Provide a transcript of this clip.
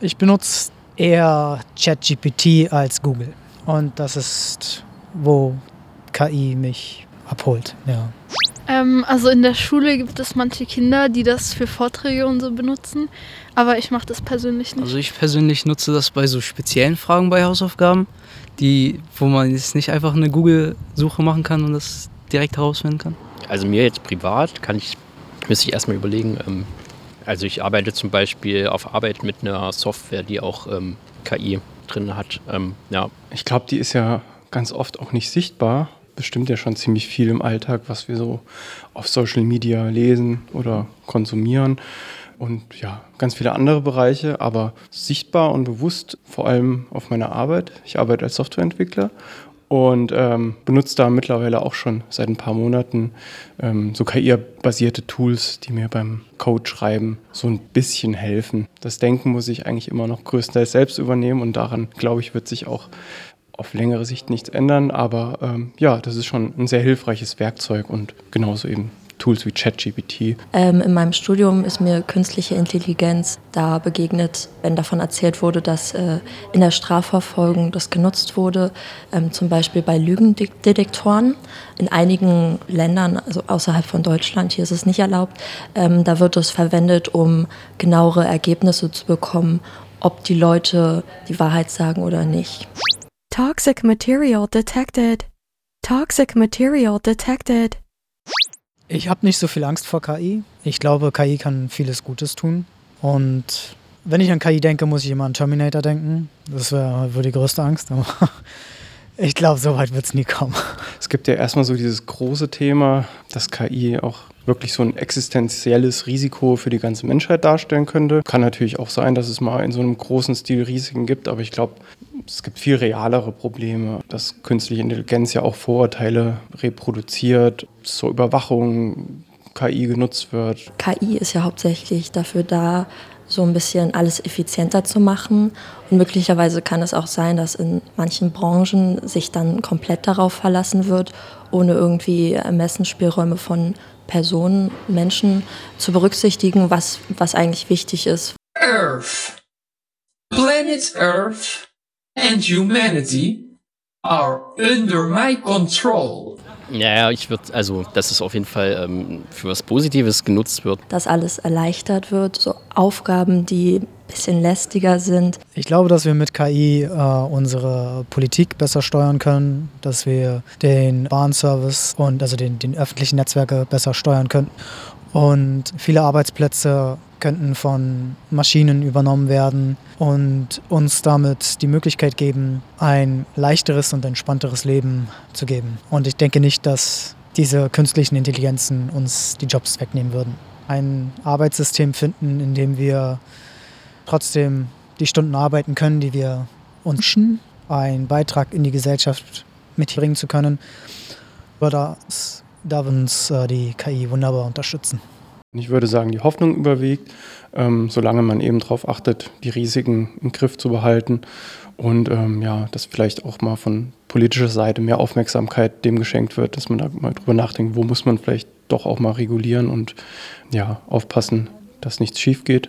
Ich benutze eher ChatGPT als Google. Und das ist, wo KI mich abholt. Ja. Ähm, also in der Schule gibt es manche Kinder, die das für Vorträge und so benutzen, aber ich mache das persönlich nicht. Also ich persönlich nutze das bei so speziellen Fragen bei Hausaufgaben, die, wo man jetzt nicht einfach eine Google-Suche machen kann und das direkt herausfinden kann. Also mir jetzt privat kann ich, müsste ich erstmal überlegen, ähm, also ich arbeite zum Beispiel auf Arbeit mit einer Software, die auch ähm, KI drin hat. Ähm, ja. Ich glaube, die ist ja ganz oft auch nicht sichtbar. Bestimmt ja schon ziemlich viel im Alltag, was wir so auf Social Media lesen oder konsumieren. Und ja, ganz viele andere Bereiche, aber sichtbar und bewusst vor allem auf meiner Arbeit. Ich arbeite als Softwareentwickler und ähm, benutze da mittlerweile auch schon seit ein paar Monaten ähm, so KI-basierte Tools, die mir beim Code-Schreiben so ein bisschen helfen. Das Denken muss ich eigentlich immer noch größtenteils selbst übernehmen und daran, glaube ich, wird sich auch auf längere Sicht nichts ändern. Aber ähm, ja, das ist schon ein sehr hilfreiches Werkzeug und genauso eben Tools wie ChatGPT? Ähm, in meinem Studium ist mir künstliche Intelligenz da begegnet, wenn davon erzählt wurde, dass äh, in der Strafverfolgung das genutzt wurde, ähm, zum Beispiel bei Lügendetektoren. In einigen Ländern, also außerhalb von Deutschland, hier ist es nicht erlaubt, ähm, da wird es verwendet, um genauere Ergebnisse zu bekommen, ob die Leute die Wahrheit sagen oder nicht. Toxic material detected. Toxic material detected. Ich habe nicht so viel Angst vor KI. Ich glaube, KI kann vieles Gutes tun. Und wenn ich an KI denke, muss ich immer an Terminator denken. Das wäre die größte Angst. Aber ich glaube, so weit wird es nie kommen. Es gibt ja erstmal so dieses große Thema, dass KI auch wirklich so ein existenzielles Risiko für die ganze Menschheit darstellen könnte. Kann natürlich auch sein, dass es mal in so einem großen Stil Risiken gibt, aber ich glaube, es gibt viel realere Probleme, dass künstliche Intelligenz ja auch Vorurteile reproduziert, zur Überwachung KI genutzt wird. KI ist ja hauptsächlich dafür da, so ein bisschen alles effizienter zu machen. Und möglicherweise kann es auch sein, dass in manchen Branchen sich dann komplett darauf verlassen wird, ohne irgendwie Ermessensspielräume von Personen, Menschen zu berücksichtigen, was, was eigentlich wichtig ist. Earth. Planet Earth and humanity are under my control. Ja, ich würde, also, dass es auf jeden Fall ähm, für was Positives genutzt wird. Dass alles erleichtert wird, so Aufgaben, die ein bisschen lästiger sind. Ich glaube, dass wir mit KI äh, unsere Politik besser steuern können, dass wir den Bahnservice und also den, den öffentlichen Netzwerke besser steuern können und viele Arbeitsplätze könnten von Maschinen übernommen werden und uns damit die Möglichkeit geben, ein leichteres und entspannteres Leben zu geben. Und ich denke nicht, dass diese künstlichen Intelligenzen uns die Jobs wegnehmen würden. Ein Arbeitssystem finden, in dem wir trotzdem die Stunden arbeiten können, die wir wünschen, einen Beitrag in die Gesellschaft mitbringen zu können. Aber darf uns äh, die KI wunderbar unterstützen. Ich würde sagen, die Hoffnung überwiegt, ähm, solange man eben darauf achtet, die Risiken im Griff zu behalten und ähm, ja, dass vielleicht auch mal von politischer Seite mehr Aufmerksamkeit dem geschenkt wird, dass man da mal drüber nachdenkt, wo muss man vielleicht doch auch mal regulieren und ja, aufpassen, dass nichts schief geht.